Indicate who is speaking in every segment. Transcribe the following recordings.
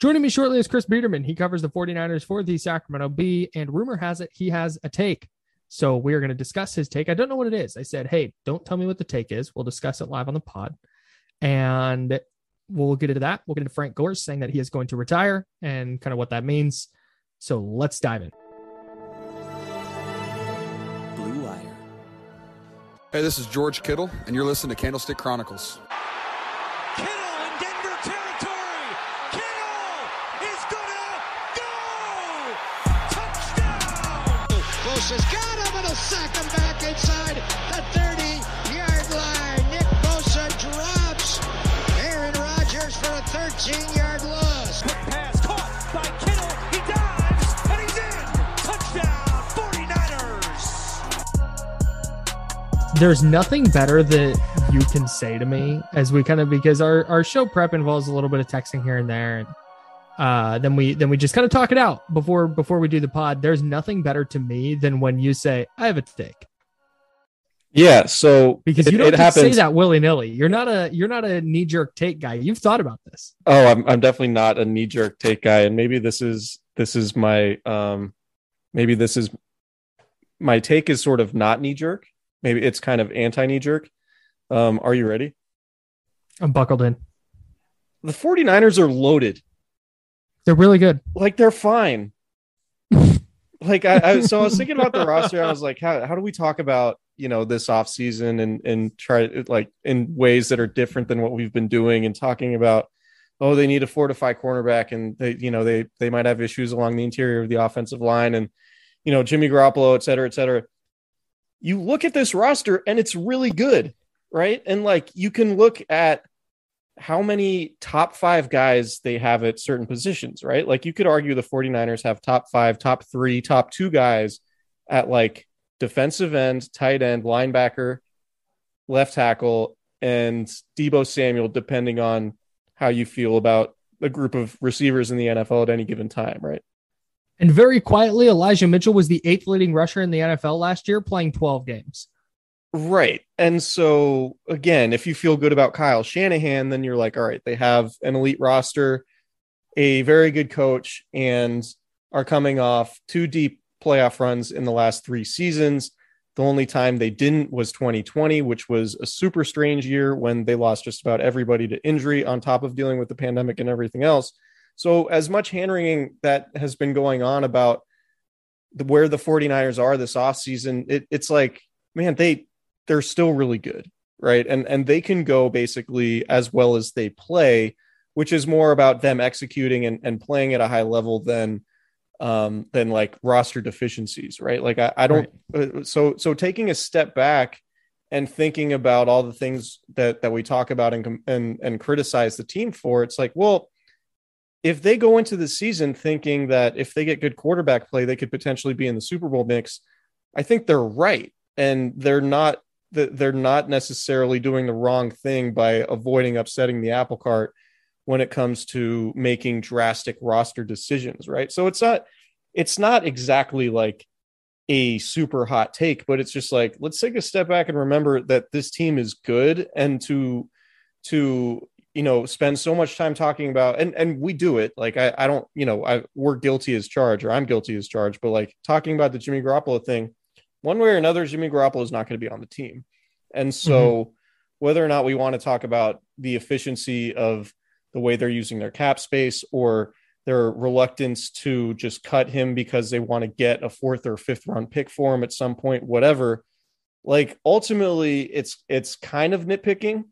Speaker 1: Joining me shortly is Chris Biderman. He covers the 49ers for the Sacramento Bee, and rumor has it he has a take. So we are going to discuss his take. I don't know what it is. I said, hey, don't tell me what the take is. We'll discuss it live on the pod. And we'll get into that. We'll get into Frank Gore saying that he is going to retire and kind of what that means. So let's dive in.
Speaker 2: Blue Wire.
Speaker 3: Hey, this is George Kittle, and you're listening to Candlestick Chronicles.
Speaker 4: Got him and he'll sack him back inside the 30-yard line. Nick Bosa drops. Aaron Rodgers for a 13-yard loss.
Speaker 5: Quick pass caught by Kittle. He dives and he's in. Touchdown 49ers.
Speaker 1: there's nothing better that you can say to me as we kind of because our our show prep involves a little bit of texting here and there and uh then we then we just kind of talk it out before before we do the pod there's nothing better to me than when you say i have a take
Speaker 6: Yeah, so
Speaker 1: because
Speaker 6: it,
Speaker 1: you don't say that willy-nilly you're not a you're not a knee-jerk take guy you've thought about this
Speaker 6: Oh, I'm I'm definitely not a knee jerk take guy, and maybe this is this is my um, maybe this is my take is sort of not knee jerk. Maybe it's kind of anti knee jerk. Um, are you ready?
Speaker 1: i'm buckled in
Speaker 6: The 49ers are loaded.
Speaker 1: They're really good
Speaker 6: Like they're fine. like I, I so I was thinking about the roster. I was like, how how do we talk about you know this off season and and try like in ways that are different than what we've been doing and talking about oh they need a fortify cornerback and they you know they they might have issues along the interior of the offensive line and you know Jimmy Garoppolo et cetera et cetera. You look at this roster and it's really good, right? And like you can look at how many top five guys they have at certain positions, right? Like you could argue the 49ers have top five, top three, top two guys at like defensive end, tight end, linebacker, left tackle, and Deebo Samuel, depending on how you feel about a group of receivers in the NFL at any given time, right?
Speaker 1: and very quietly elijah mitchell was the eighth leading rusher in the nfl last year playing 12 games
Speaker 6: Right. And so again, if you feel good about Kyle Shanahan, then you're like, all right, they have an elite roster, a very good coach, and are coming off two deep playoff runs in the last three seasons. The only time they didn't was 2020, which was a super strange year when they lost just about everybody to injury on top of dealing with the pandemic and everything else. So, as much hand wringing that has been going on about the, where the 49ers are this offseason, it, it's like, man, they they're still really good, right? And and they can go basically as well as they play, which is more about them executing and, and playing at a high level than um than like roster deficiencies, right? Like I, I don't uh, so so taking a step back and thinking about all the things that that we talk about and and and criticize the team for, it's like, well, if they go into the season thinking that if they get good quarterback play, they could potentially be in the Super Bowl mix, I think they're right, and they're not that they're not necessarily doing the wrong thing by avoiding upsetting the apple cart when it comes to making drastic roster decisions, right? So it's not it's not exactly like a super hot take, but it's just like let's take a step back and remember that this team is good and to to you know spend so much time talking about and and we do it like I, I don't you know I we're guilty as charged or I'm guilty as charged, but like talking about the Jimmy Garoppolo thing, one way or another, Jimmy Garoppolo is not going to be on the team, and so mm-hmm. whether or not we want to talk about the efficiency of the way they're using their cap space or their reluctance to just cut him because they want to get a fourth or fifth round pick for him at some point, whatever. Like ultimately, it's it's kind of nitpicking,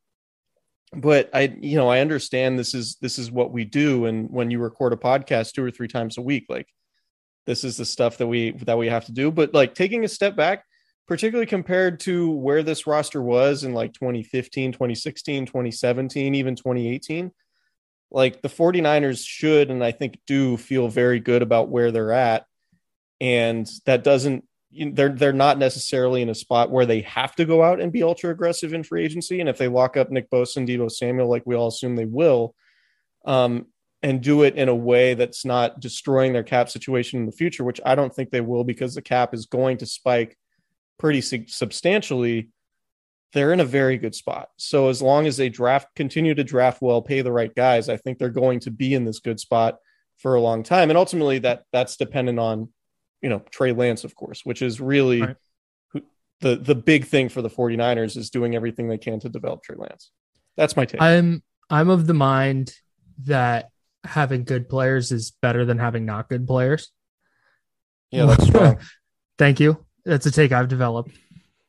Speaker 6: but I you know I understand this is this is what we do, and when you record a podcast two or three times a week, like this is the stuff that we that we have to do. But like taking a step back, particularly compared to where this roster was in like 2015, 2016, 2017, even 2018 like the 49ers should and I think do feel very good about where they're at. And that doesn't they're they're not necessarily in a spot where they have to go out and be ultra aggressive in free agency. And if they lock up Nick Bosa and Deebo Samuel, like we all assume they will, um, and do it in a way that's not destroying their cap situation in the future, which I don't think they will because the cap is going to spike pretty substantially they're in a very good spot. So as long as they draft, continue to draft well, pay the right guys, I think they're going to be in this good spot for a long time. And ultimately, that that's dependent on, you know, Trey Lance, of course, which is really right. who, the the big thing for the 49ers is doing everything they can to develop Trey Lance. That's my take.
Speaker 1: I'm I'm of the mind that having good players is better than having not good players.
Speaker 6: Yeah, that's strong.
Speaker 1: Thank you. That's a take I've developed.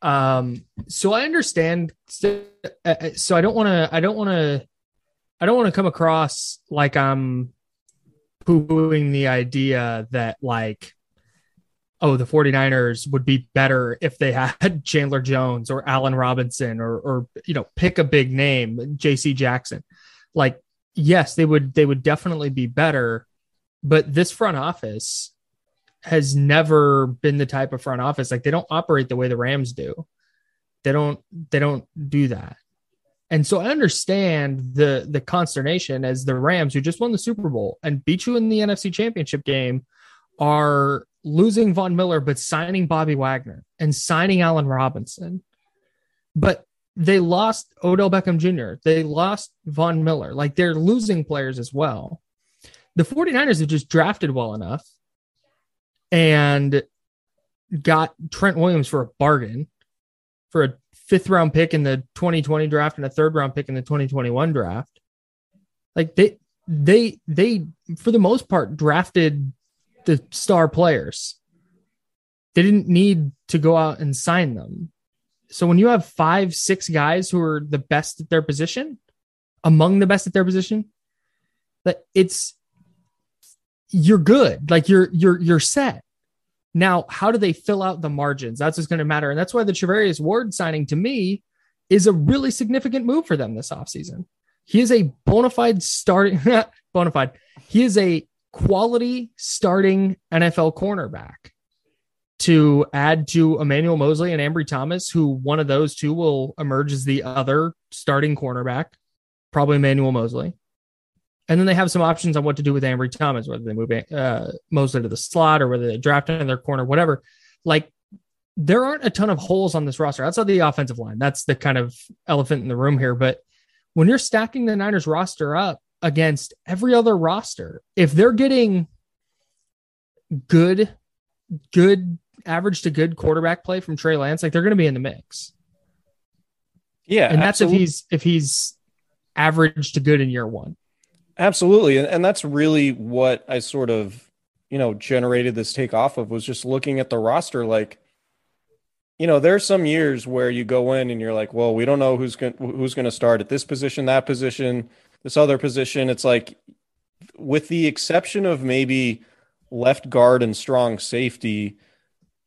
Speaker 1: Um, so I understand. So, uh, so I don't want to. I don't want to. I don't want to come across like I'm poo-pooing the idea that like oh the 49ers would be better if they had Chandler Jones or Allen Robinson or or you know pick a big name JC Jackson like yes they would they would definitely be better but this front office has never been the type of front office like they don't operate the way the Rams do. They don't they don't do that. And so I understand the the consternation as the Rams who just won the Super Bowl and beat you in the NFC Championship game are losing Von Miller but signing Bobby Wagner and signing Allen Robinson. But they lost Odell Beckham Jr. They lost Von Miller. Like they're losing players as well. The 49ers have just drafted well enough and got Trent Williams for a bargain for a fifth round pick in the 2020 draft and a third round pick in the 2021 draft. Like they they they for the most part drafted the star players. They didn't need to go out and sign them. So when you have five, six guys who are the best at their position, among the best at their position, that it's you're good. Like you're you're you're set. Now, how do they fill out the margins? That's what's going to matter. And that's why the Charvarius Ward signing to me is a really significant move for them this offseason. He is a bona fide starting bona fide. He is a quality starting NFL cornerback to add to Emmanuel Moseley and Ambry Thomas, who one of those two will emerge as the other starting cornerback, probably Emmanuel Moseley. And then they have some options on what to do with Ambry Thomas, whether they move uh, Moseley to the slot or whether they draft in their corner, whatever. Like there aren't a ton of holes on this roster outside the offensive line. That's the kind of elephant in the room here. But when you're stacking the Niners roster up against every other roster, if they're getting good, good average to good quarterback play from Trey Lance, like they're going to be in the mix.
Speaker 6: Yeah,
Speaker 1: and that's absolutely. if he's if he's average to good in year one.
Speaker 6: Absolutely. And, and that's really what I sort of, you know, generated this take off of was just looking at the roster like, you know, there's some years where you go in and you're like, well, we don't know who's going who's going to start at this position, that position, this other position. It's like with the exception of maybe left guard and strong safety,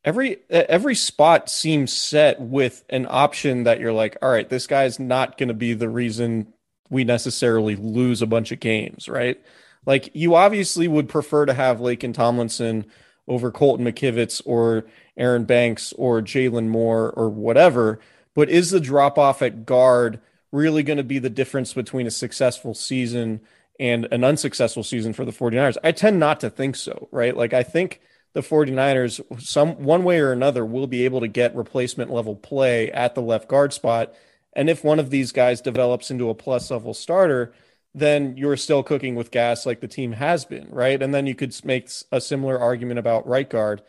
Speaker 6: every every spot seems set with an option that you're like, all right, this guy's not going to be the reason we necessarily lose a bunch of games, right? Like you obviously would prefer to have Laken Tomlinson over Colton McKivitz or Aaron Banks or Jaylon Moore or whatever, but is the drop off at guard really going to be the difference between a successful season and an unsuccessful season for the 49ers? I tend not to think so, right? Like I think the 49ers, some one way or another, will be able to get replacement level play at the left guard spot. And if one of these guys develops into a plus level starter, then you're still cooking with gas like the team has been, right? And then you could make a similar argument about right guard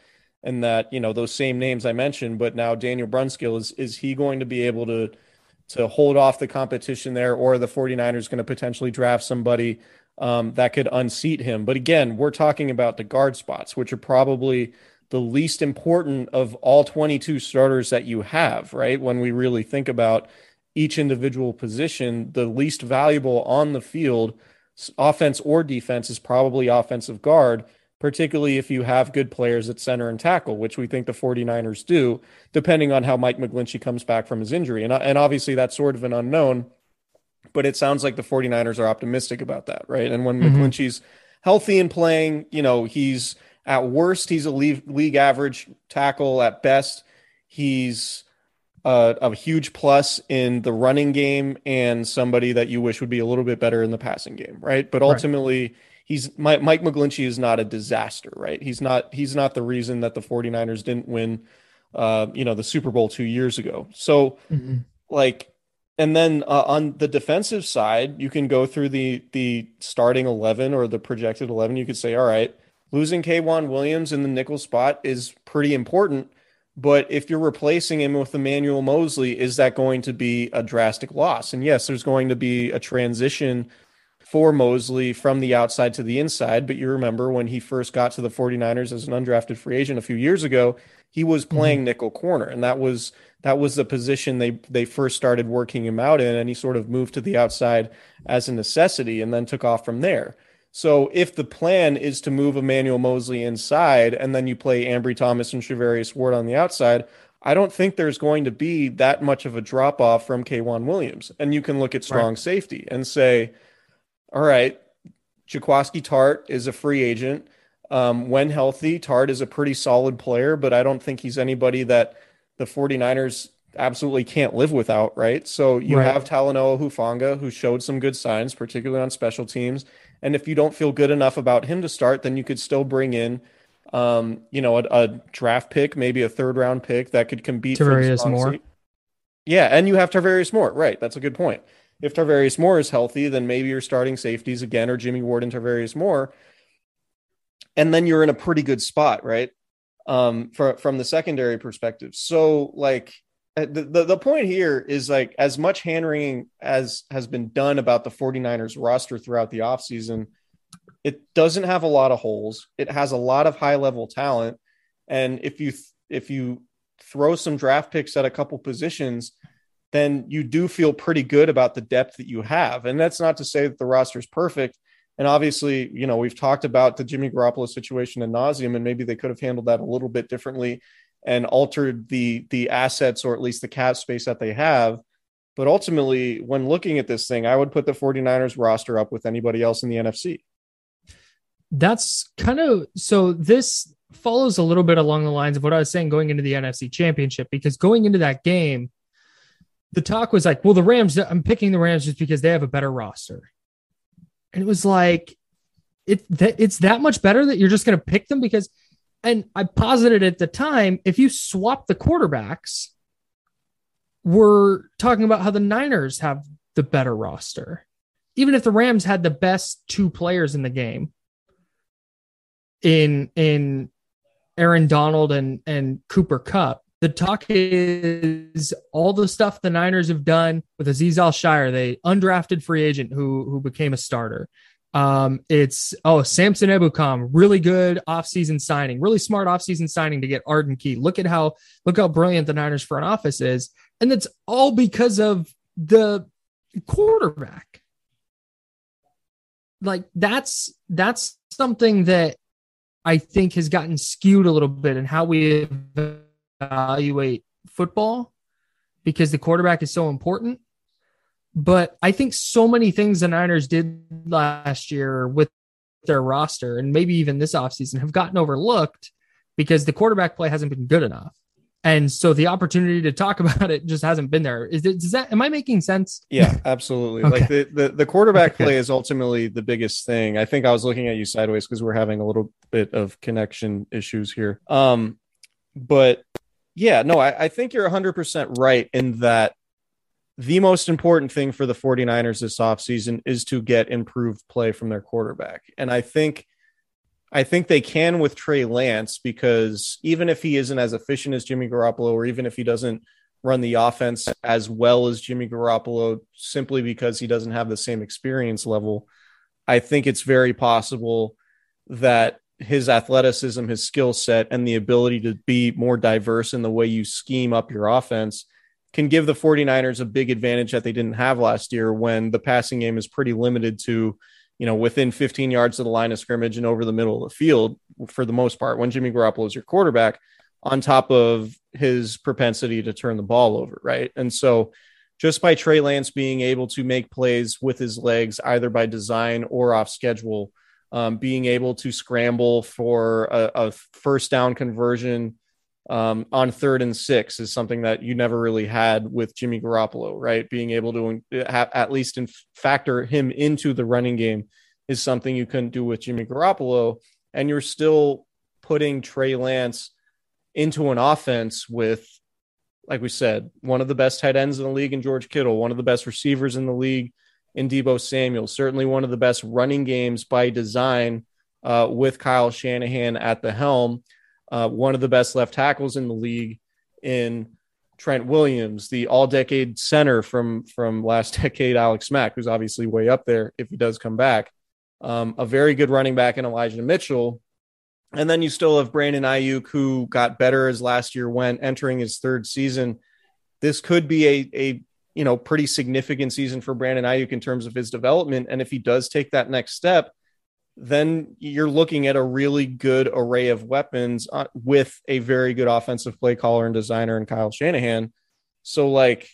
Speaker 6: and that, you know, those same names I mentioned, but now Daniel Brunskill is is he going to be able to to hold off the competition there or the 49ers going to potentially draft somebody um, that could unseat him. But again, we're talking about the guard spots, which are probably the least important of all 22 starters that you have, right? When we really think about each individual position, the least valuable on the field, offense or defense, is probably offensive guard, particularly if you have good players at center and tackle, which we think the 49ers do, depending on how Mike McGlinchey comes back from his injury. And, and obviously, that's sort of an unknown, but it sounds like the 49ers are optimistic about that, right? And when mm-hmm. McGlinchey's healthy and playing, you know, he's at worst, he's a league, league average tackle. At best, he's uh, a huge plus in the running game and somebody that you wish would be a little bit better in the passing game, right? But ultimately, right. he's Mike, Mike McGlinchey is not a disaster, right? He's not he's not the reason that the 49ers didn't win uh, you know, the Super Bowl 2 years ago. So mm-hmm. like and then uh, on the defensive side, you can go through the the starting 11 or the projected 11. You could say, all right, losing K'Waun Williams in the nickel spot is pretty important but if you're replacing him with Emmanuel Moseley, is that going to be a drastic loss? And yes, there's going to be a transition for Moseley from the outside to the inside. But you remember when he first got to the 49ers as an undrafted free agent a few years ago, he was mm-hmm. playing mm-hmm. nickel corner. And that was that was the position they they first started working him out in. And he sort of moved to the outside as a necessity and then took off from there. So if the plan is to move Emmanuel Moseley inside and then you play Ambry Thomas and Charvarius Ward on the outside, I don't think there's going to be that much of a drop off from K'Waun Williams. And you can look at strong right. safety and say, all right, Jaquiski Tartt is a free agent. Um, when healthy, Tartt is a pretty solid player, but I don't think he's anybody that the 49ers absolutely can't live without, right? So you right. have Talanoa Hufanga, who showed some good signs, particularly on special teams. And if you don't feel good enough about him to start, then you could still bring in, um, you know, a, a draft pick, maybe a third round pick that could compete
Speaker 1: Tarvarius Moore. Seat.
Speaker 6: Yeah, and you have Tarvarius Moore. Right, that's a good point. If Tarvarius Moore is healthy, then maybe you're starting safeties again, or Jimmy Ward and Tarvarius Moore, and then you're in a pretty good spot, right? Um, for, from the secondary perspective. So, like, uh, the, the, the point here is like as much hand wringing as has been done about the 49ers roster throughout the offseason, it doesn't have a lot of holes. It has a lot of high level talent. And if you if you throw some draft picks at a couple positions, then you do feel pretty good about the depth that you have. And that's not to say that the roster is perfect. And obviously, you know, we've talked about the Jimmy Garoppolo situation in nauseum, and maybe they could have handled that a little bit differently and altered the the assets or at least the cap space that they have. But ultimately, when looking at this thing, I would put the 49ers roster up with anybody else in the NFC.
Speaker 1: That's kind of so this follows a little bit along the lines of what I was saying going into the NFC championship, because going into that game, the talk was like, well, the Rams, I'm picking the Rams just because they have a better roster. And it was like, it, it's that much better that you're just going to pick them because and I posited at the time if you swap the quarterbacks, we're talking about how the Niners have the better roster. Even if the Rams had the best two players in the game in in Aaron Donald and and Cooper Kupp, the talk is all the stuff the Niners have done with Azeez Al-Shaair, the undrafted free agent who who became a starter. Um, it's oh Samson Ebukam, really good offseason signing, really smart offseason signing to get Arden Key. Look at how look how brilliant the Niners front office is, and it's all because of the quarterback. Like that's that's something that I think has gotten skewed a little bit in how we evaluate football because the quarterback is so important. But I think so many things the Niners did last year with their roster and maybe even this offseason have gotten overlooked because the quarterback play hasn't been good enough. And so the opportunity to talk about it just hasn't been there. Is it, does that, am I making sense?
Speaker 6: Yeah, absolutely.
Speaker 1: Okay.
Speaker 6: Like the, the, the quarterback play is ultimately the biggest thing. I think I was looking at you sideways because we're having a little bit of connection issues here. Um, but yeah, no, I, I think you're 100% right in that the most important thing for the 49ers this offseason is to get improved play from their quarterback. And I think I think they can with Trey Lance because even if he isn't as efficient as Jimmy Garoppolo, or even if he doesn't run the offense as well as Jimmy Garoppolo, simply because he doesn't have the same experience level, I think it's very possible that his athleticism, his skill set, and the ability to be more diverse in the way you scheme up your offense can give the 49ers a big advantage that they didn't have last year when the passing game is pretty limited to you know, within 15 yards of the line of scrimmage and over the middle of the field for the most part when Jimmy Garoppolo is your quarterback, on top of his propensity to turn the ball over, right? And so just by Trey Lance being able to make plays with his legs, either by design or off schedule, um, being able to scramble for a, a first down conversion um, on third and six is something that you never really had with Jimmy Garoppolo, right? Being able to ha- at least in factor him into the running game is something you couldn't do with Jimmy Garoppolo. And you're still putting Trey Lance into an offense with, like we said, one of the best tight ends in the league in George Kittle, one of the best receivers in the league in Deebo Samuel, certainly one of the best running games by design uh, with Kyle Shanahan at the helm uh, one of the best left tackles in the league in Trent Williams, the all decade center from from last decade, Alex Mack, who's obviously way up there if he does come back. Um, a very good running back in Elijah Mitchell. And then you still have Brandon Aiyuk, who got better as last year went, entering his third season. This could be a, a you know pretty significant season for Brandon Aiyuk in terms of his development. And if he does take that next step, then you're looking at a really good array of weapons uh, with a very good offensive play caller and designer in Kyle Shanahan. So, like,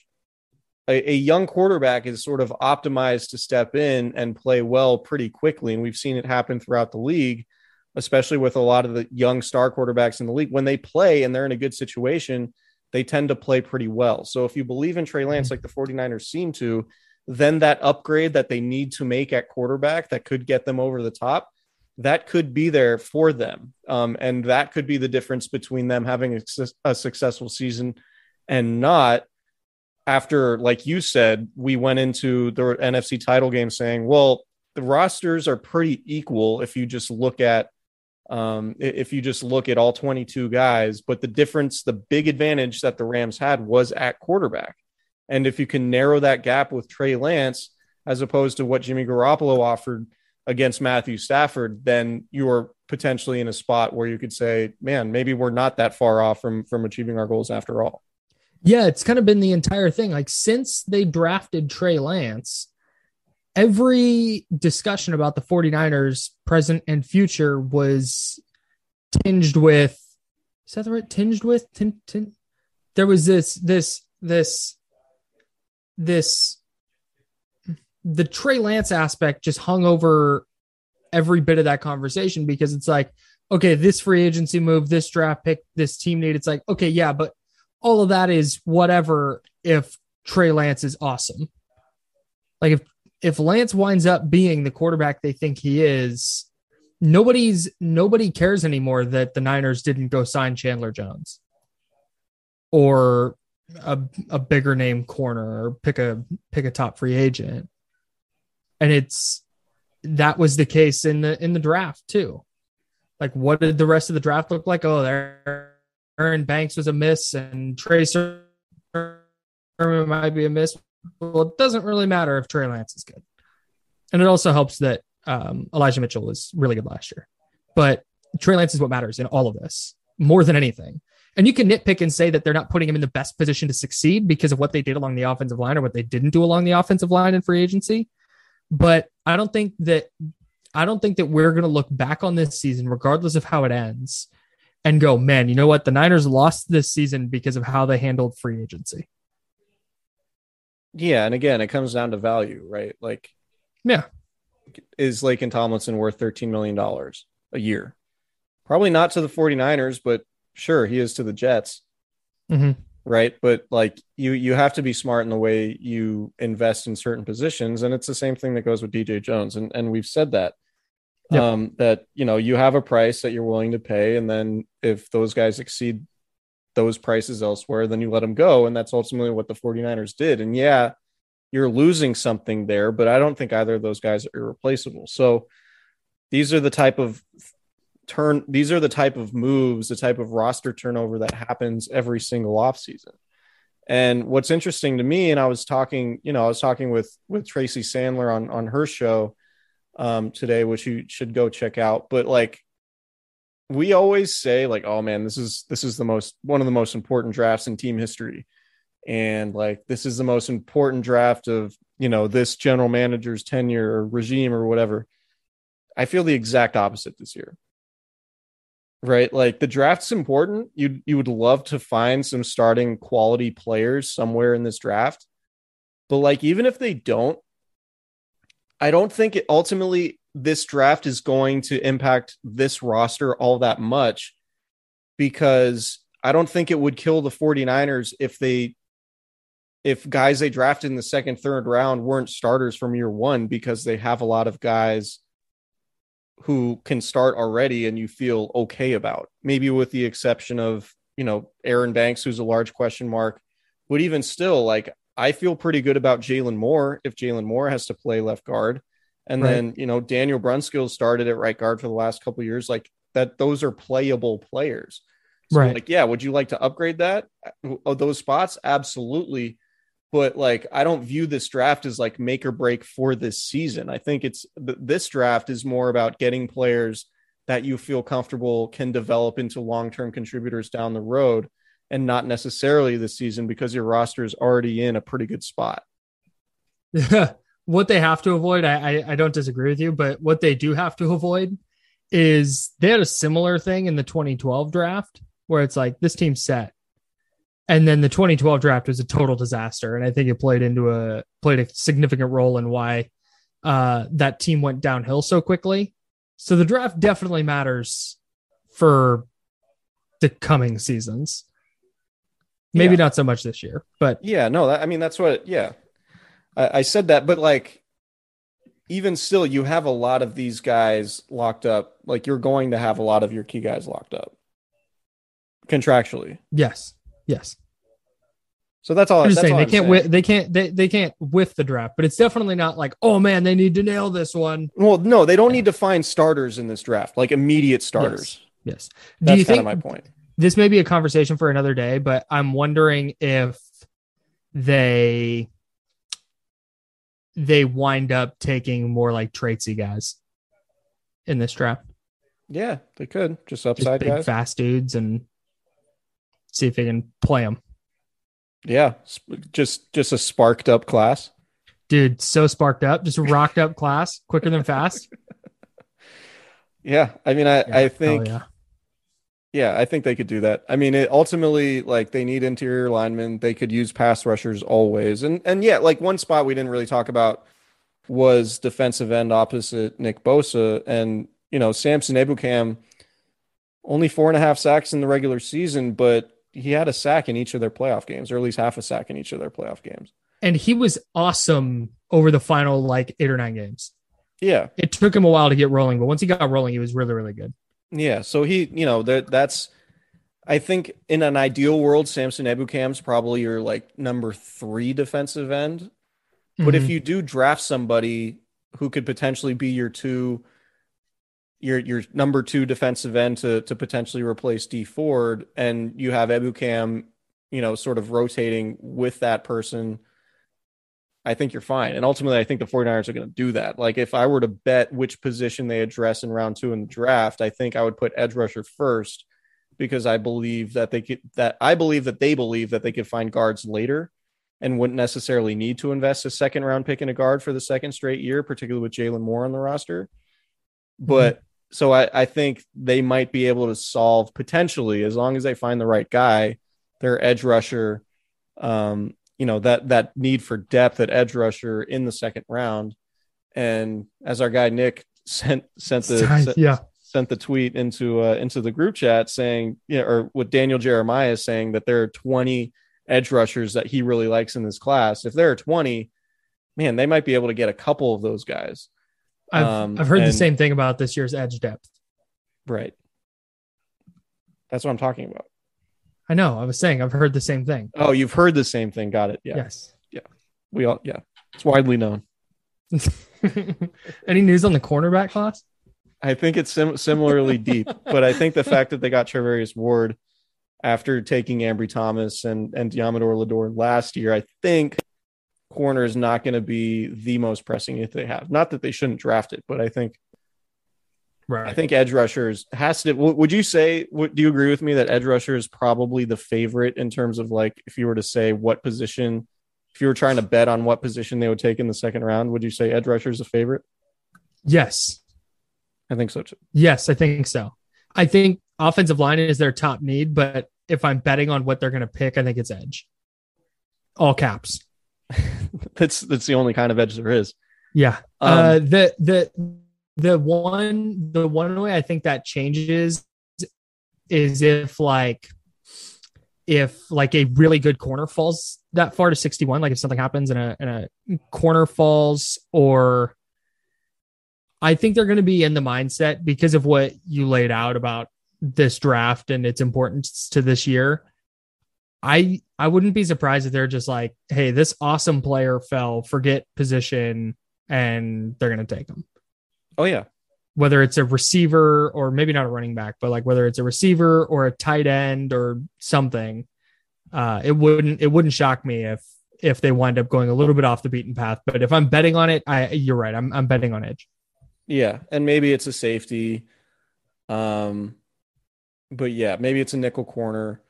Speaker 6: a, a, young quarterback is sort of optimized to step in and play well pretty quickly. And we've seen it happen throughout the league, especially with a lot of the young star quarterbacks in the league. When they play and they're in a good situation, they tend to play pretty well. So, if you believe in Trey Lance, like the 49ers seem to, then that upgrade that they need to make at quarterback that could get them over the top, that could be there for them. Um, and that could be the difference between them having a, a, successful season and not. After, like you said, we went into the NFC title game saying, well, the rosters are pretty equal if you just look at um, if you just look at all 22 guys, but the difference, the big advantage that the Rams had was at quarterback. And if you can narrow that gap with Trey Lance, as opposed to what Jimmy Garoppolo offered against Matthew Stafford, then you're potentially in a spot where you could say, man, maybe we're not that far off from from achieving our goals after all.
Speaker 1: Yeah, it's kind of been the entire thing. Like since they drafted Trey Lance, every discussion about the 49ers present and future was tinged with is that the right tinged with tin, tin, there was this this this this the Trey Lance aspect just hung over every bit of that conversation because it's like, okay, this free agency move, this draft pick, this team need. It's like, okay, yeah, but all of that is whatever if Trey Lance is awesome. Like if if Lance winds up being the quarterback they think he is, nobody's nobody cares anymore that the Niners didn't go sign Chandler Jones or a, a bigger name corner or pick a pick a top free agent. And it's that was the case in the in the draft too. Like what did the rest of the draft look like? Oh, there Aaron Banks was a miss and Sermon might be a miss. Well, it doesn't really matter if Trey Lance is good. And it also helps that um, Elijah Mitchell was really good last year. But Trey Lance is what matters in all of this more than anything. And you can nitpick and say that they're not putting him in the best position to succeed because of what they did along the offensive line or what they didn't do along the offensive line in free agency. But I don't think that I don't think that we're going to look back on this season, regardless of how it ends, and go, man, you know what? The Niners lost this season because of how they handled free agency.
Speaker 6: Yeah, and again, it comes down to value, right? Like,
Speaker 1: yeah,
Speaker 6: is Laken Tomlinson worth $13 million a year? Probably not to the 49ers, but sure, he is to the Jets.
Speaker 1: Mhm.
Speaker 6: right? But like you you have to be smart in the way you invest in certain positions, and it's the same thing that goes with DJ Jones, and and we've said that.
Speaker 1: Yep.
Speaker 6: Um, that you know you have a price that you're willing to pay, and then if those guys exceed those prices elsewhere, then you let them go. And that's ultimately what the 49ers did. And yeah, you're losing something there, but I don't think either of those guys are irreplaceable. So these are the type of turn, these are the type of moves, the type of roster turnover that happens every single offseason. And what's interesting to me, and I was talking, you know, I was talking with with Tracy Sandler on on her show um today, which you should go check out. But like we always say like oh man this is this is the most one of the most important drafts in team history. And like this is the most important draft of you know this general manager's tenure or regime or whatever. I feel the exact opposite this year. Right? Like the draft's important. You you would love to find some starting quality players somewhere in this draft. But like even if they don't i don't think it ultimately this draft is going to impact this roster all that much because I don't think it would kill the 49ers if they if guys they drafted in the second third round weren't starters from year 1 because they have a lot of guys who can start already and you feel okay about maybe with the exception of you know Aaron Banks who's a large question mark. But even still like I feel pretty good about Jaylon Moore if Jaylon Moore has to play left guard and
Speaker 1: Right.
Speaker 6: then, you know, Daniel Brunskill started at right guard for the last couple of years. Like that, those are playable players. So,
Speaker 1: Right.
Speaker 6: Like, yeah, would you like to upgrade that? Oh, those spots? Absolutely. But like, I don't view this draft as like make or break for this season. I think it's th- this draft is more about getting players that you feel comfortable can develop into long term contributors down the road and not necessarily this season because your roster is already in a pretty good spot.
Speaker 1: what they have to avoid, I, I I don't disagree with you, but what they do have to avoid is they had a similar thing in the 2012 draft where it's like this team's set. And then the 2012 draft was a total disaster. And I think it played into a played a significant role in why uh that team went downhill so quickly. So the draft definitely matters for the coming seasons. Maybe
Speaker 6: Yeah.
Speaker 1: not so much this year, but
Speaker 6: Yeah, no, that, I mean that's what. Yeah, I, I said that, but like, even still, you have a lot of these guys locked up. Like, you're going to have a lot of your key guys locked up contractually.
Speaker 1: yes. Yes.
Speaker 6: So that's all.
Speaker 1: I'm just saying
Speaker 6: all
Speaker 1: they
Speaker 6: I'm
Speaker 1: can't
Speaker 6: saying.
Speaker 1: they can't they, they can't whiff the draft, but it's definitely not like, oh man, they need to nail this one.
Speaker 6: Well, no, they don't need to find starters in this draft, like immediate starters.
Speaker 1: Yes. Do
Speaker 6: That's
Speaker 1: you
Speaker 6: kind
Speaker 1: think
Speaker 6: of my point.
Speaker 1: this may be a conversation for another day, but I'm wondering if they they wind up taking more like traitsy guys in this draft.
Speaker 6: Yeah, they could just
Speaker 1: Just
Speaker 6: upside
Speaker 1: big
Speaker 6: guys.
Speaker 1: fast dudes and see if they can play them.
Speaker 6: Yeah, just just a sparked up class.
Speaker 1: Dude, so sparked up, just rocked up class, quicker than fast.
Speaker 6: Yeah, I mean, I
Speaker 1: Yeah,
Speaker 6: I think
Speaker 1: yeah.
Speaker 6: Yeah, I think they could do that. I mean, it ultimately like they need interior linemen. They could use pass rushers always. And and yeah, like one spot we didn't really talk about was defensive end opposite Nick Bosa. And you know, Samson Ebukam only four and a half sacks in the regular season, but he had a sack in each of their playoff games, or at least half a sack in each of their playoff games.
Speaker 1: and he was awesome over the final like eight or nine games.
Speaker 6: Yeah.
Speaker 1: It took him a while to get rolling, but once he got rolling, he was really, really good.
Speaker 6: Yeah, so he, you know, that that's I think in an ideal world, Samson Ebukam's probably your like number three defensive end. But if
Speaker 1: Mhm.
Speaker 6: you do draft somebody who could potentially be your two, your your number two defensive end to to potentially replace Dee Ford, and you have Ebukam, you know, sort of rotating with that person, I think you're fine. And ultimately, I think the 49ers are going to do that. Like if I were to bet which position they address in round two in the draft, I think I would put edge rusher first because I believe that they could that I believe that they believe that they could find guards later and wouldn't necessarily need to invest a second round pick in a guard for the second straight year, particularly with Jaylon Moore on the roster. But so I, I think they might be able to solve potentially as long as they find the right guy, their edge rusher, um, you know, that that need for depth at edge rusher in the second round. And as our guy Nick sent sent the sent,
Speaker 1: yeah,
Speaker 6: sent the tweet into uh, into the group chat saying, you know, or with Daniel Jeremiah saying that there are 20 edge rushers that he really likes in this class. If there are 20, man, they might be able to get a couple of those guys.
Speaker 1: I've,
Speaker 6: Um,
Speaker 1: I've heard the same thing about this year's edge depth.
Speaker 6: Right. That's what I'm talking about.
Speaker 1: I know. I was saying I've heard the same thing.
Speaker 6: Oh, you've heard the same thing. Got it. Yeah.
Speaker 1: Yes. Yeah.
Speaker 6: We all, yeah. It's widely known.
Speaker 1: Any news on the cornerback class?
Speaker 6: I think it's sim- similarly deep, but I think the fact that they got Charvarius Ward after taking Ambry Thomas and and Deommodore Lenoir last year, I think corner is not going to be the most pressing if they have. Not that they shouldn't draft it, but I think
Speaker 1: Right.
Speaker 6: I think edge rushers has to. w- Would you say? Would, do you agree with me that edge rusher is probably the favorite in terms of like if you were to say what position, if you were trying to bet on what position they would take in the second round, would you say edge rusher is a favorite?
Speaker 1: yes.
Speaker 6: I think so too.
Speaker 1: Yes, I think so. I think offensive line is their top need, but if I'm betting on what they're going to pick, I think it's edge. All caps.
Speaker 6: that's that's the only kind of edge there is.
Speaker 1: Yeah.
Speaker 6: Um,
Speaker 1: uh, the the the one the one way I think that changes is if like if like a really good corner falls that far to 61, like if something happens and a a corner falls, or I think they're going to be in the mindset because of what you laid out about this draft and its importance to this year. I I wouldn't be surprised if they're just like, hey, this awesome player fell, forget position, and they're gonna take him.
Speaker 6: Oh yeah,
Speaker 1: Whether it's a receiver or maybe not a running back, but like whether it's a receiver or a tight end or something, uh, it wouldn't it wouldn't shock me if if they wind up going a little bit off the beaten path. But if I'm betting on it, I you're right. I'm I'm betting on edge.
Speaker 6: yeah, and maybe it's a safety. Um, but yeah, maybe it's a nickel corner.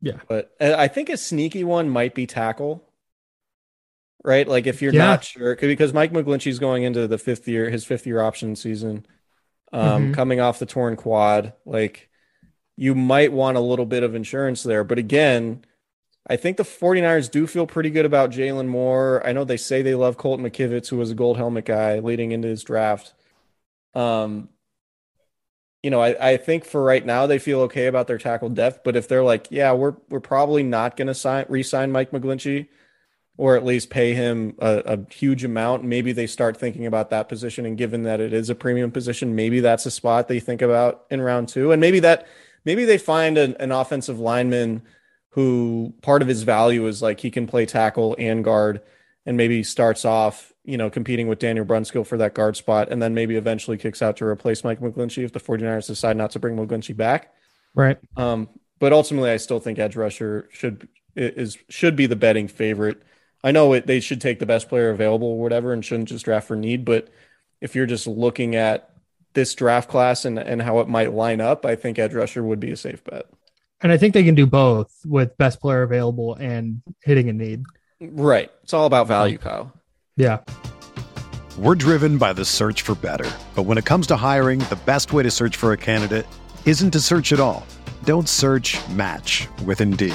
Speaker 1: Yeah.
Speaker 6: but uh, I think a sneaky one might be tackle. Right, like if you're
Speaker 1: Yeah.
Speaker 6: not sure, because Mike McGlinchey's going into the fifth year, his fifth year option season, um,
Speaker 1: Mhm.
Speaker 6: coming off the torn quad, like you might want a little bit of insurance there. But again, I think the 49ers do feel pretty good about Jaylon Moore. I know they say they love Colton McKivitz, who was a gold helmet guy leading into his draft. Um, you know, I, I think for right now they feel okay about their tackle depth, but if they're like, yeah, we're we're probably not going to sign re-sign Mike McGlinchey, or at least pay him a, a huge amount, maybe they start thinking about that position. And given that it is a premium position, maybe that's a spot they think about in round two, and maybe that maybe they find an, an offensive lineman who part of his value is like he can play tackle and guard, and maybe starts off you know, competing with Daniel Brunskill for that guard spot, and then maybe eventually kicks out to replace Mike McGlinchey if the 49ers decide not to bring McGlinchey back.
Speaker 1: Right.
Speaker 6: Um, but ultimately, I still think edge rusher should is should be the betting favorite. I know it, they should take the best player available or whatever, and shouldn't just draft for need. But if you're just looking at this draft class and and how it might line up, I think edge rusher would be a safe bet.
Speaker 1: And I think they can do both with best player available and hitting a need.
Speaker 6: Right. It's all about value, Kyle.
Speaker 1: Yeah.
Speaker 7: We're driven by the search for better. But when it comes to hiring, the best way to search for a candidate isn't to search at all. Don't search match with Indeed.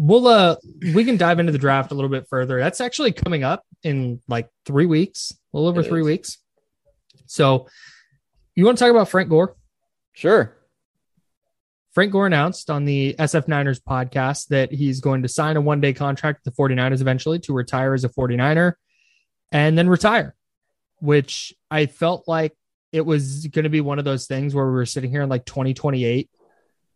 Speaker 1: We'll uh we can dive into the draft a little bit further. That's actually coming up in like three weeks, a little over
Speaker 6: It
Speaker 1: three
Speaker 6: is.
Speaker 1: weeks. So you want to talk about Frank Gore?
Speaker 6: Sure.
Speaker 1: Frank Gore announced on the SF Niners podcast that he's going to sign a one day contract with the 49ers eventually to retire as a 49er and then retire, which I felt like it was going to be one of those things where we were sitting here in like 2028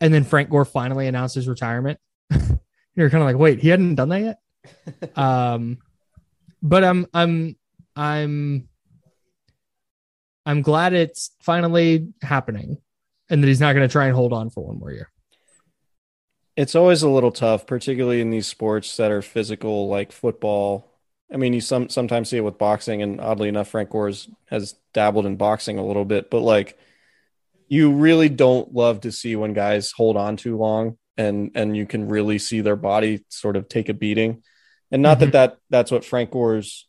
Speaker 1: and then Frank Gore finally announced his retirement. You're kind of like, wait, he hadn't done that yet. um, but I'm, I'm, I'm, I'm glad it's finally happening and that he's not going to try and hold on for one more year.
Speaker 6: It's always a little tough, particularly in these sports that are physical, like football. I mean, you some sometimes see it with boxing, and oddly enough, Frank Gore's has dabbled in boxing a little bit, but like you really don't love to see when guys hold on too long and and you can really see their body sort of take a beating. And not
Speaker 1: Mhm.
Speaker 6: that that that's what Frank Gore's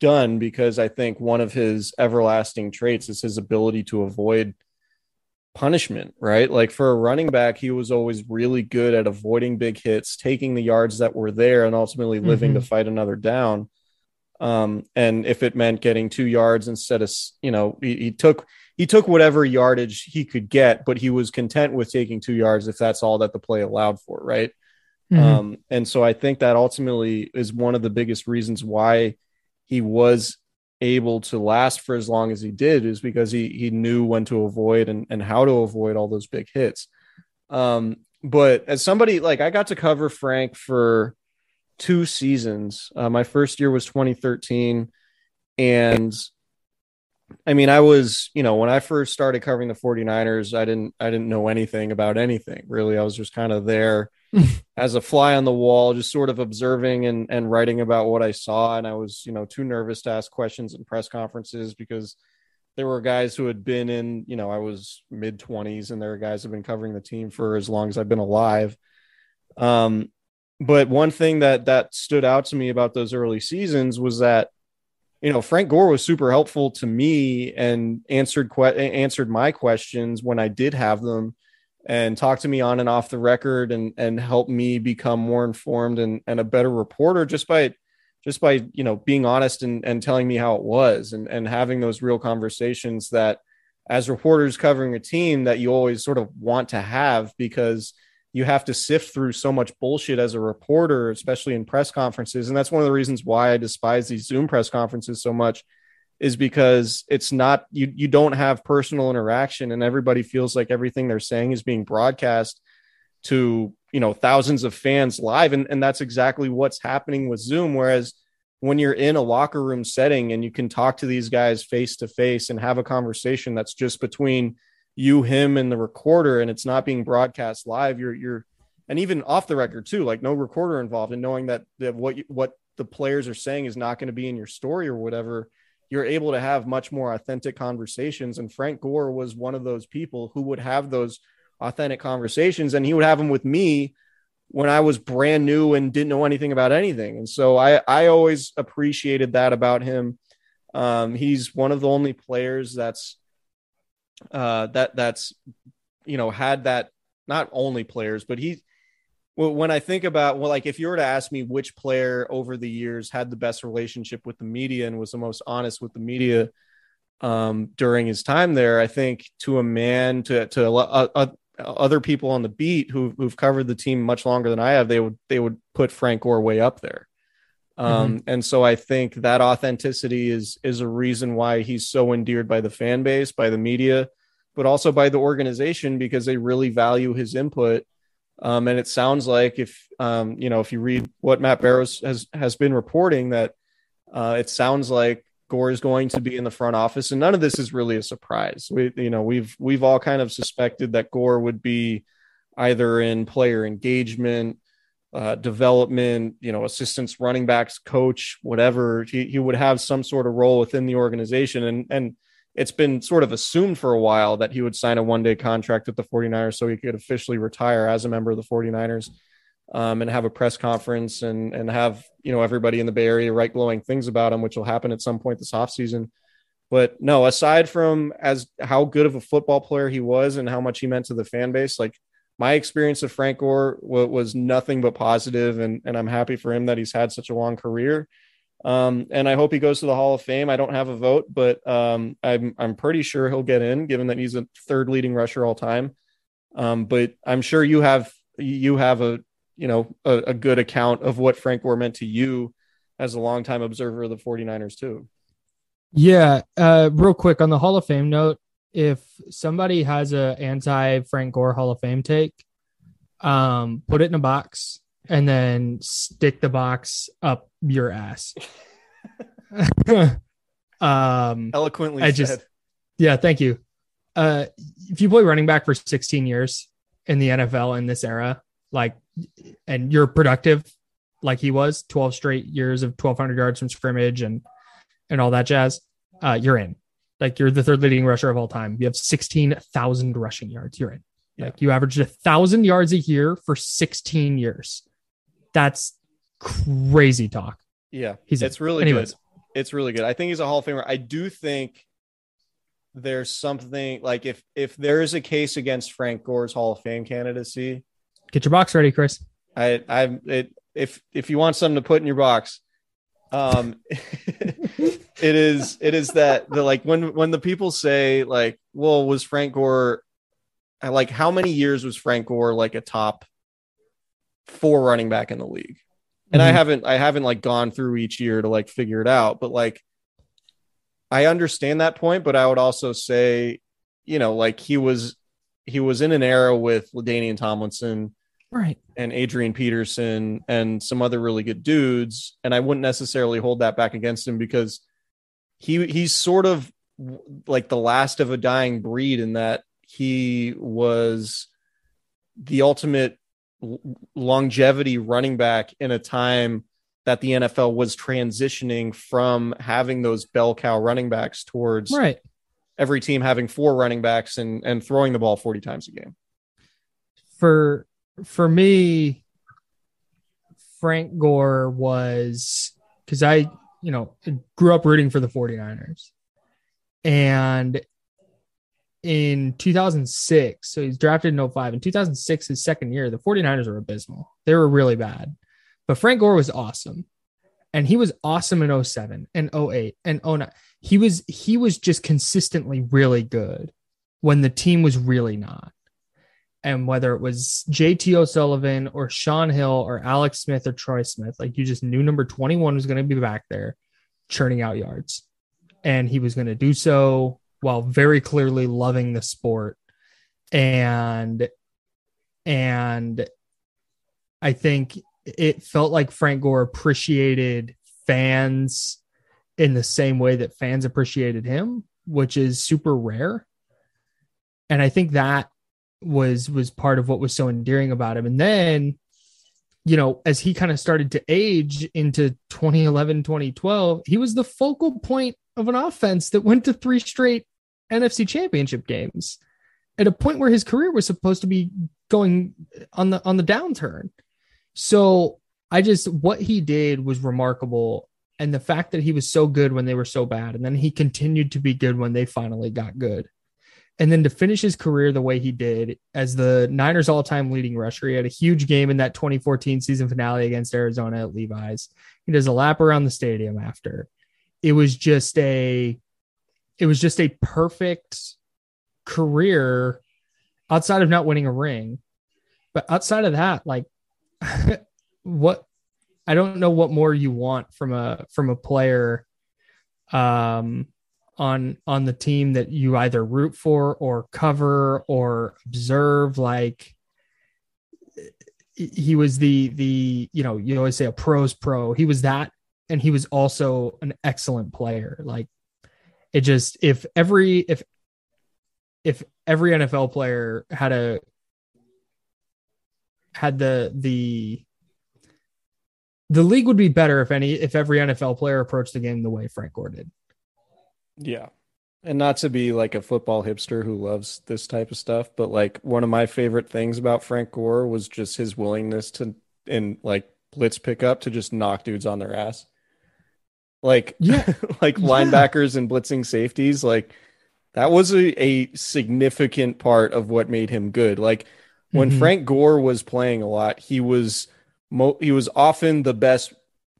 Speaker 6: done because I think one of his everlasting traits is his ability to avoid punishment, right? Like for a running back, he was always really good at avoiding big hits, taking the yards that were there, and ultimately living to fight another down. Um, and if it meant getting two yards instead of, you know, he, he took he took whatever yardage he could get, but he was content with taking two yards if that's all that the play allowed for, right?
Speaker 1: Mhm.
Speaker 6: Um, and so I think that ultimately is one of the biggest reasons why he was able to last for as long as he did is because he he knew when to avoid and, and how to avoid all those big hits. Um, but as somebody like I got to cover Frank for two seasons. Uh, my first year was 2013, and I mean, I was, you know, when I first started covering the 49ers, I didn't I didn't know anything about anything. Really, I was just kind of there as a fly on the wall, just sort of observing and and writing about what I saw. And I was, you know, too nervous to ask questions in press conferences because there were guys who had been in, you know, I was mid 20s and there are guys who have been covering the team for as long as I've been alive. Um, but one thing that that stood out to me about those early seasons was that you know Frank Gore was super helpful to me and answered que- answered my questions when I did have them and talked to me on and off the record and and helped me become more informed and and a better reporter just by just by you know being honest and and telling me how it was and and having those real conversations that as reporters covering a team that you always sort of want to have because you have to sift through so much bullshit as a reporter, especially in press conferences. And that's one of the reasons why I despise these Zoom press conferences so much is because it's not you you don't have personal interaction and everybody feels like everything they're saying is being broadcast to you know thousands of fans live and, and that's exactly what's happening with zoom whereas when you're in a locker room setting and you can talk to these guys face to face and have a conversation that's just between you, him, and the recorder, and it's not being broadcast live, you're you're and even off the record too, like no recorder involved, and knowing that that what you, what the players are saying is not going to be in your story or whatever, you're able to have much more authentic conversations. And Frank Gore was one of those people who would have those authentic conversations, and he would have them with me when I was brand new and didn't know anything about anything. And so I I always appreciated that about him. Um, he's one of the only players that's uh, that that's you know had that not only players, but he. When I think about well, like if you were to ask me which player over the years had the best relationship with the media and was the most honest with the media um, during his time there, I think to a man, to to uh, uh, other people on the beat who who've covered the team much longer than I have, they would they would put Frank Gore way up there. Um, And so I think that authenticity is is a reason why he's so endeared by the fan base, by the media, but also by the organization because they really value his input. Um, and it sounds like if um, you know if you read what Matt Barrows has has been reporting that uh, it sounds like Gore is going to be in the front office, and none of this is really a surprise. We you know we've we've all kind of suspected that Gore would be either in player engagement, uh, development, you know, assistants, running backs, coach, whatever. He, he would have some sort of role within the organization. And, and it's been sort of assumed for a while that he would sign a one day contract with the 49ers so he could officially retire as a member of the 49ers um, and have a press conference and, and have, you know, everybody in the Bay Area write glowing things about him, which will happen at some point this offseason. But no, aside from as how good of a football player he was and how much he meant to the fan base, like my experience of Frank Gore was nothing but positive, and and I'm happy for him that he's had such a long career. Um, and I hope he goes to the Hall of Fame. I don't have a vote, but um, I'm I'm pretty sure he'll get in, given that he's a third leading rusher all time. Um, but I'm sure you have you have a you know a, a good account of what Frank Gore meant to you as a longtime observer of the 49ers too.
Speaker 1: Yeah, uh, real quick on the Hall of Fame note, if somebody has a anti Frank Gore Hall of Fame take, um, put it in a box and then stick the box up your ass. um,
Speaker 6: Eloquently
Speaker 1: I
Speaker 6: said.
Speaker 1: just- yeah, thank you. Uh, if you play running back for 16 years in the NFL in this era, like, and you're productive, like he was, 12 straight years of 1,200 yards from scrimmage and and all that jazz, uh, you're in. Like you're the third leading rusher of all time. You have 16,000 rushing yards. You're in. Like you averaged a thousand yards a year for 16 years. That's crazy talk.
Speaker 6: Yeah,
Speaker 1: He's
Speaker 6: it's
Speaker 1: a-
Speaker 6: really
Speaker 1: anyways.
Speaker 6: good. It's really good. I think he's a Hall of Famer. I do think there's something like if if there is a case against Frank Gore's Hall of Fame candidacy,
Speaker 1: Get your box ready, Chris.
Speaker 6: I I it if if you want something to put in your box, um, it is it is that the like when when the people say like, well, was Frank Gore I like how many years was Frank Gore like a top four running back in the league? And I
Speaker 1: Mhm.
Speaker 6: haven't I haven't like gone through each year to like figure it out, but like I understand that point, but I would also say, you know, like he was he was in an era with LaDainian Tomlinson
Speaker 1: Right.
Speaker 6: and Adrian Peterson and some other really good dudes, and I wouldn't necessarily hold that back against him because he he's sort of like the last of a dying breed in that he was the ultimate longevity running back in a time that the NFL was transitioning from having those bell cow running backs towards
Speaker 1: Right.
Speaker 6: every team having four running backs and and throwing the ball 40 times a game.
Speaker 1: For for me, Frank Gore was because I, you know, grew up rooting for the 49ers. And in 2006, so he's drafted in 05. In 2006, his second year, the 49ers were abysmal. They were really bad. But Frank Gore was awesome. And he was awesome in 07 and 08 and 09. He was he was just consistently really good when the team was really not. And whether it was JT O'Sullivan or Shaun Hill or Alex Smith or Troy Smith, like you just knew number 21 was going to be back there churning out yards. And he was going to do so while very clearly loving the sport. And and I think it felt like Frank Gore appreciated fans in the same way that fans appreciated him, which is super rare. And I think that was was part of what was so endearing about him. And then, you know, as he kind of started to age into 2011, 2012, he was the focal point of an offense that went to three straight NFC championship games at a point where his career was supposed to be going on the on the downturn. So I just what he did was remarkable. And the fact that he was so good when they were so bad, and then he continued to be good when they finally got good. And then to finish his career the way he did as the Niners all time leading rusher, he had a huge game in that 2014 season finale against Arizona at Levi's. He does a lap around the stadium after. It was just a, it was just a perfect career outside of not winning a ring. But outside of that, like what I don't know what more you want from a from a player um on on the team that you either root for or cover or observe like he was the the you know you always say a pros pro he was that and he was also an excellent player like it just if every if if every NFL player had a had the the the league would be better if any if every NFL player approached the game the way Frank Gore did.
Speaker 6: Yeah. And not to be like a football hipster who loves this type of stuff, but like one of my favorite things about Frank Gore was just his willingness to in like blitz pickup to just knock dudes on their ass. like
Speaker 1: Yeah.
Speaker 6: like
Speaker 1: Yeah.
Speaker 6: linebackers and blitzing safeties. Like that was a, a significant part of what made him good. Like when
Speaker 1: Mhm.
Speaker 6: Frank Gore was playing a lot, he was mo- he was often the best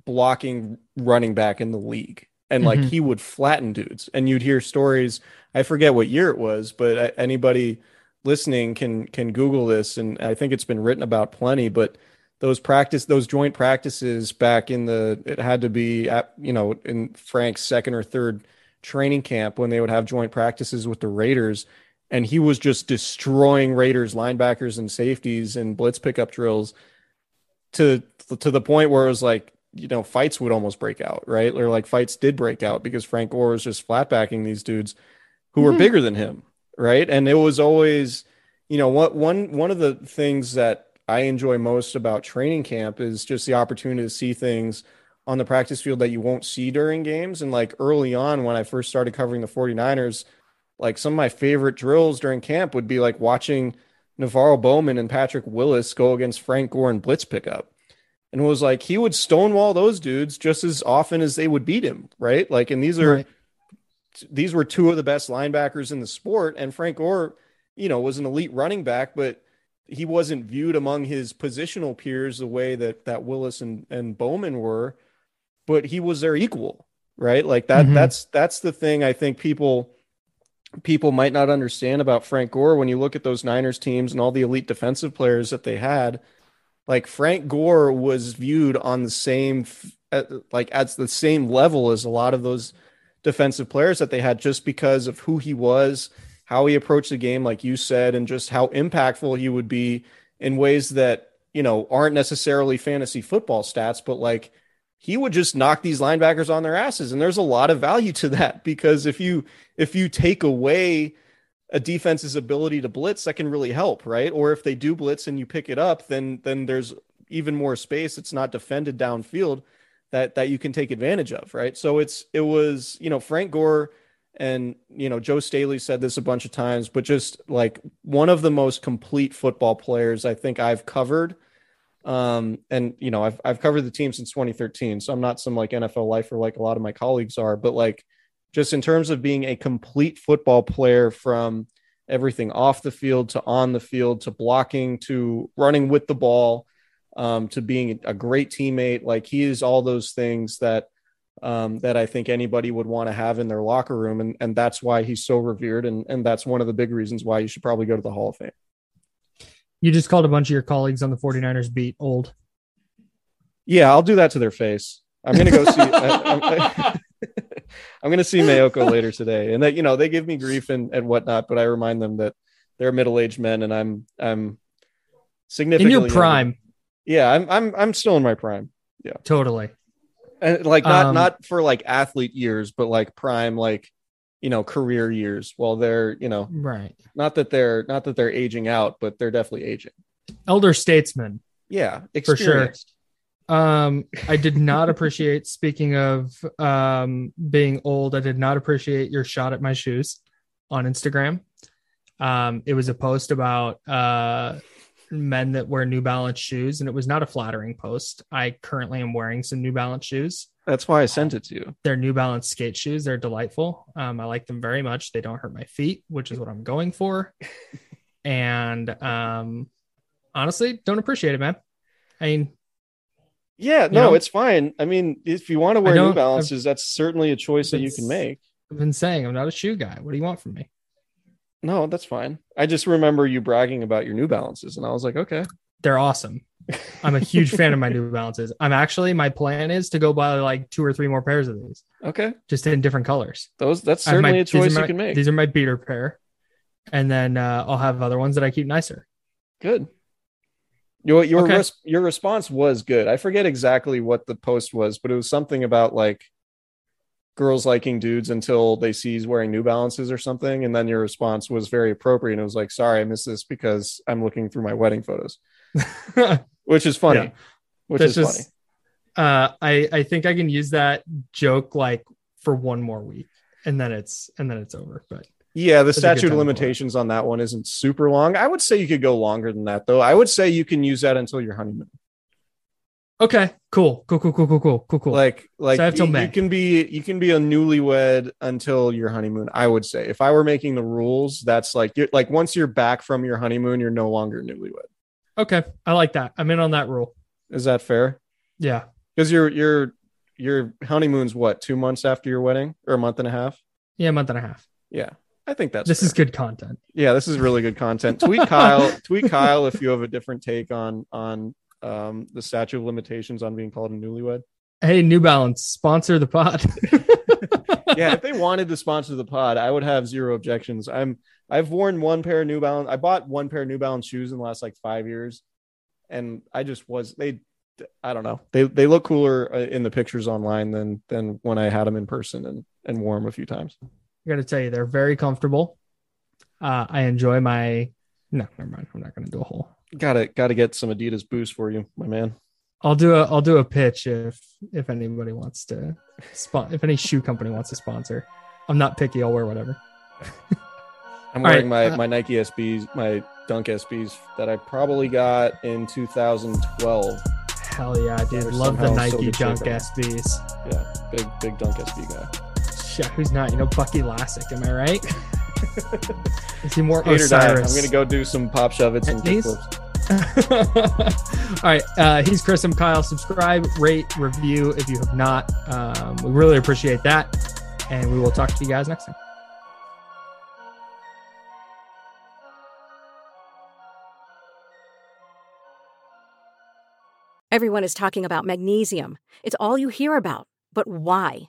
Speaker 6: blocking running back in the league. And like
Speaker 1: Mhm.
Speaker 6: he would flatten dudes. And you'd hear stories, I forget what year it was, but uh, anybody listening can can Google this and I think it's been written about plenty, but those practice those joint practices back in the it had to be at you know in Frank's second or third training camp when they would have joint practices with the Raiders and he was just destroying Raiders linebackers and safeties and blitz pickup drills to to the point where it was like you know fights would almost break out right or like fights did break out because Frank Gore was just flatbacking these dudes who were
Speaker 1: Mhm.
Speaker 6: bigger than him right and it was always you know what one one of the things that I enjoy most about training camp is just the opportunity to see things on the practice field that you won't see during games and like early on when I first started covering the 49ers like some of my favorite drills during camp would be like watching NaVorro Bowman and Patrick Willis go against Frank Gore and blitz pickup. And was like he would stonewall those dudes just as often as they would beat him, right? Like, and these are
Speaker 1: Right.
Speaker 6: these were two of the best linebackers in the sport. And Frank Gore, you know, was an elite running back, but he wasn't viewed among his positional peers the way that that Willis and, and Bowman were, but he was their equal, right? Like that
Speaker 1: Mhm.
Speaker 6: that's that's the thing I think people people might not understand about Frank Gore when you look at those Niners teams and all the elite defensive players that they had. Like Frank Gore was viewed on the same, like at the same level as a lot of those defensive players that they had, just because of who he was, how he approached the game, like you said, and just how impactful he would be in ways that you know aren't necessarily fantasy football stats, but like he would just knock these linebackers on their asses. And there's a lot of value to that because if you if you take away a defense's ability to blitz that can really help right? Or if they do blitz and you pick it up then then there's even more space it's not defended downfield that that you can take advantage of right? So it's it was you know Frank Gore and you know Joe Staley said this a bunch of times but just like one of the most complete football players I think I've covered um, and you know, I've I've covered the team since 2013, so I'm not some like NFL lifer like a lot of my colleagues are, but like just in terms of being a complete football player from everything off the field to on the field to blocking to running with the ball um, to being a great teammate, like he is all those things that um, that I think anybody would want to have in their locker room, and and that's why he's so revered, and and that's one of the big reasons why you should probably go to the Hall of Fame.
Speaker 1: You just called a bunch of your colleagues on the 49ers beat old.
Speaker 6: Yeah, I'll do that to their face. I'm gonna go see. I, I'm gonna see Maiocco later today, and that you know they give me grief and and whatnot, but I remind them that they're middle aged men, and I'm I'm significantly In
Speaker 1: your
Speaker 6: younger.
Speaker 1: prime,
Speaker 6: Yeah, I'm I'm I'm still in my prime, Yeah,
Speaker 1: totally.
Speaker 6: and like not
Speaker 1: Um,
Speaker 6: not for like athlete years, but like prime like you know career years. While they're you know
Speaker 1: Right.
Speaker 6: not that they're not that they're aging out, but they're definitely aging.
Speaker 1: Elder statesman.
Speaker 6: Yeah,
Speaker 1: For sure. Um, I did not appreciate, speaking of um, being old, I did not appreciate your shot at my shoes on Instagram. Um, it was a post about uh, men that wear New Balance shoes, and it was not a flattering post. I currently am wearing some New Balance shoes.
Speaker 6: That's why I sent it to you.
Speaker 1: They're New Balance skate shoes. They're delightful. Um, I like them very much. They don't hurt my feet, which is what I'm going for. and um, honestly, don't appreciate it, man. I mean,
Speaker 6: Yeah, no,
Speaker 1: know?
Speaker 6: it's fine. I mean, if you want to wear New Balances, that's certainly a choice that you can make.
Speaker 1: I've been saying I'm not a shoe guy. What do you want from me?
Speaker 6: No, that's fine. I just remember you bragging about your New Balances, and I was like, okay,
Speaker 1: They're awesome. I'm a huge fan of my New Balances. I'm actually my plan is to go buy like two or three more pairs of these,
Speaker 6: okay,
Speaker 1: just in different colors.
Speaker 6: those that's
Speaker 1: have my-
Speaker 6: certainly a choice
Speaker 1: my-
Speaker 6: you can make.
Speaker 1: These are my beater pair, and then uh, I'll have other ones that I keep nicer.
Speaker 6: Good. Your your
Speaker 1: Okay.
Speaker 6: res- your response was good. I forget exactly what the post was, but it was something about like girls liking dudes until they see he's wearing New Balances or something, and then your response was very appropriate. And it was like, "Sorry, I missed this because I'm looking through my wedding photos," which is funny.
Speaker 1: Yeah.
Speaker 6: Which
Speaker 1: That's
Speaker 6: is
Speaker 1: just-
Speaker 6: funny.
Speaker 1: uh, I I think I can use that joke like for one more week, and then it's and then it's over. But
Speaker 6: Yeah, the
Speaker 1: That's a good
Speaker 6: statute of
Speaker 1: to pull it.
Speaker 6: limitations on that one isn't super long. I would say you could go longer than that, though. I would say you can use that until your honeymoon.
Speaker 1: Okay, cool, cool, cool, cool, cool, cool, cool, cool.
Speaker 6: Like like
Speaker 1: So I have till
Speaker 6: you, you can be you can be a newlywed until your honeymoon. I would say if I were making the rules, that's like you're like once you're back from your honeymoon, you're no longer newlywed.
Speaker 1: okay, I like that. I'm in on that rule.
Speaker 6: Is that fair?
Speaker 1: Yeah,
Speaker 6: Because your your your honeymoon's what two months after your wedding or a month and a half?
Speaker 1: yeah, a month and a half.
Speaker 6: Yeah, I think that's
Speaker 1: this
Speaker 6: fair.
Speaker 1: is good content.
Speaker 6: Yeah, this is really good content. Tweet Kyle. tweet Kyle if you have a different take on on um the statute of limitations on being called a newlywed.
Speaker 1: Hey, New Balance, sponsor the pod.
Speaker 6: Yeah, if they wanted to sponsor the pod, I would have zero objections. I'm I've worn one pair of New Balance. I bought one pair of New Balance shoes in the last like five years, and I just was they. I don't know. They they look cooler uh, in the pictures online than than when I had them in person and and wore them a few times.
Speaker 1: I got to tell you, they're very comfortable. Uh, I enjoy my. No, never mind. I'm not going to do a whole.
Speaker 6: Got to got to get some Adidas boost for you, my man.
Speaker 1: I'll do a. I'll do a pitch if if anybody wants to. Spon- if any shoe company wants to sponsor, I'm not picky. I'll wear whatever.
Speaker 6: I'm wearing
Speaker 1: right,
Speaker 6: my
Speaker 1: uh,
Speaker 6: my Nike SBs, my Dunk SBs that I probably got in 2012.
Speaker 1: Hell yeah, dude! Love the Nike Dunk. SBs.
Speaker 6: Yeah, big big Dunk SB guy.
Speaker 1: Yeah, who's not? You know, Bucky Lasek. Am I right? Is he more
Speaker 6: Hate or die. I'm gonna go do some pop shove-its and
Speaker 1: At least-
Speaker 6: kickflips.
Speaker 1: All right. Uh, he's Chris. I'm Kyle. Subscribe, rate, review if you have not. Um, we really appreciate that. And we will talk to you guys next time.
Speaker 8: Everyone is talking about magnesium. It's all you hear about. But why?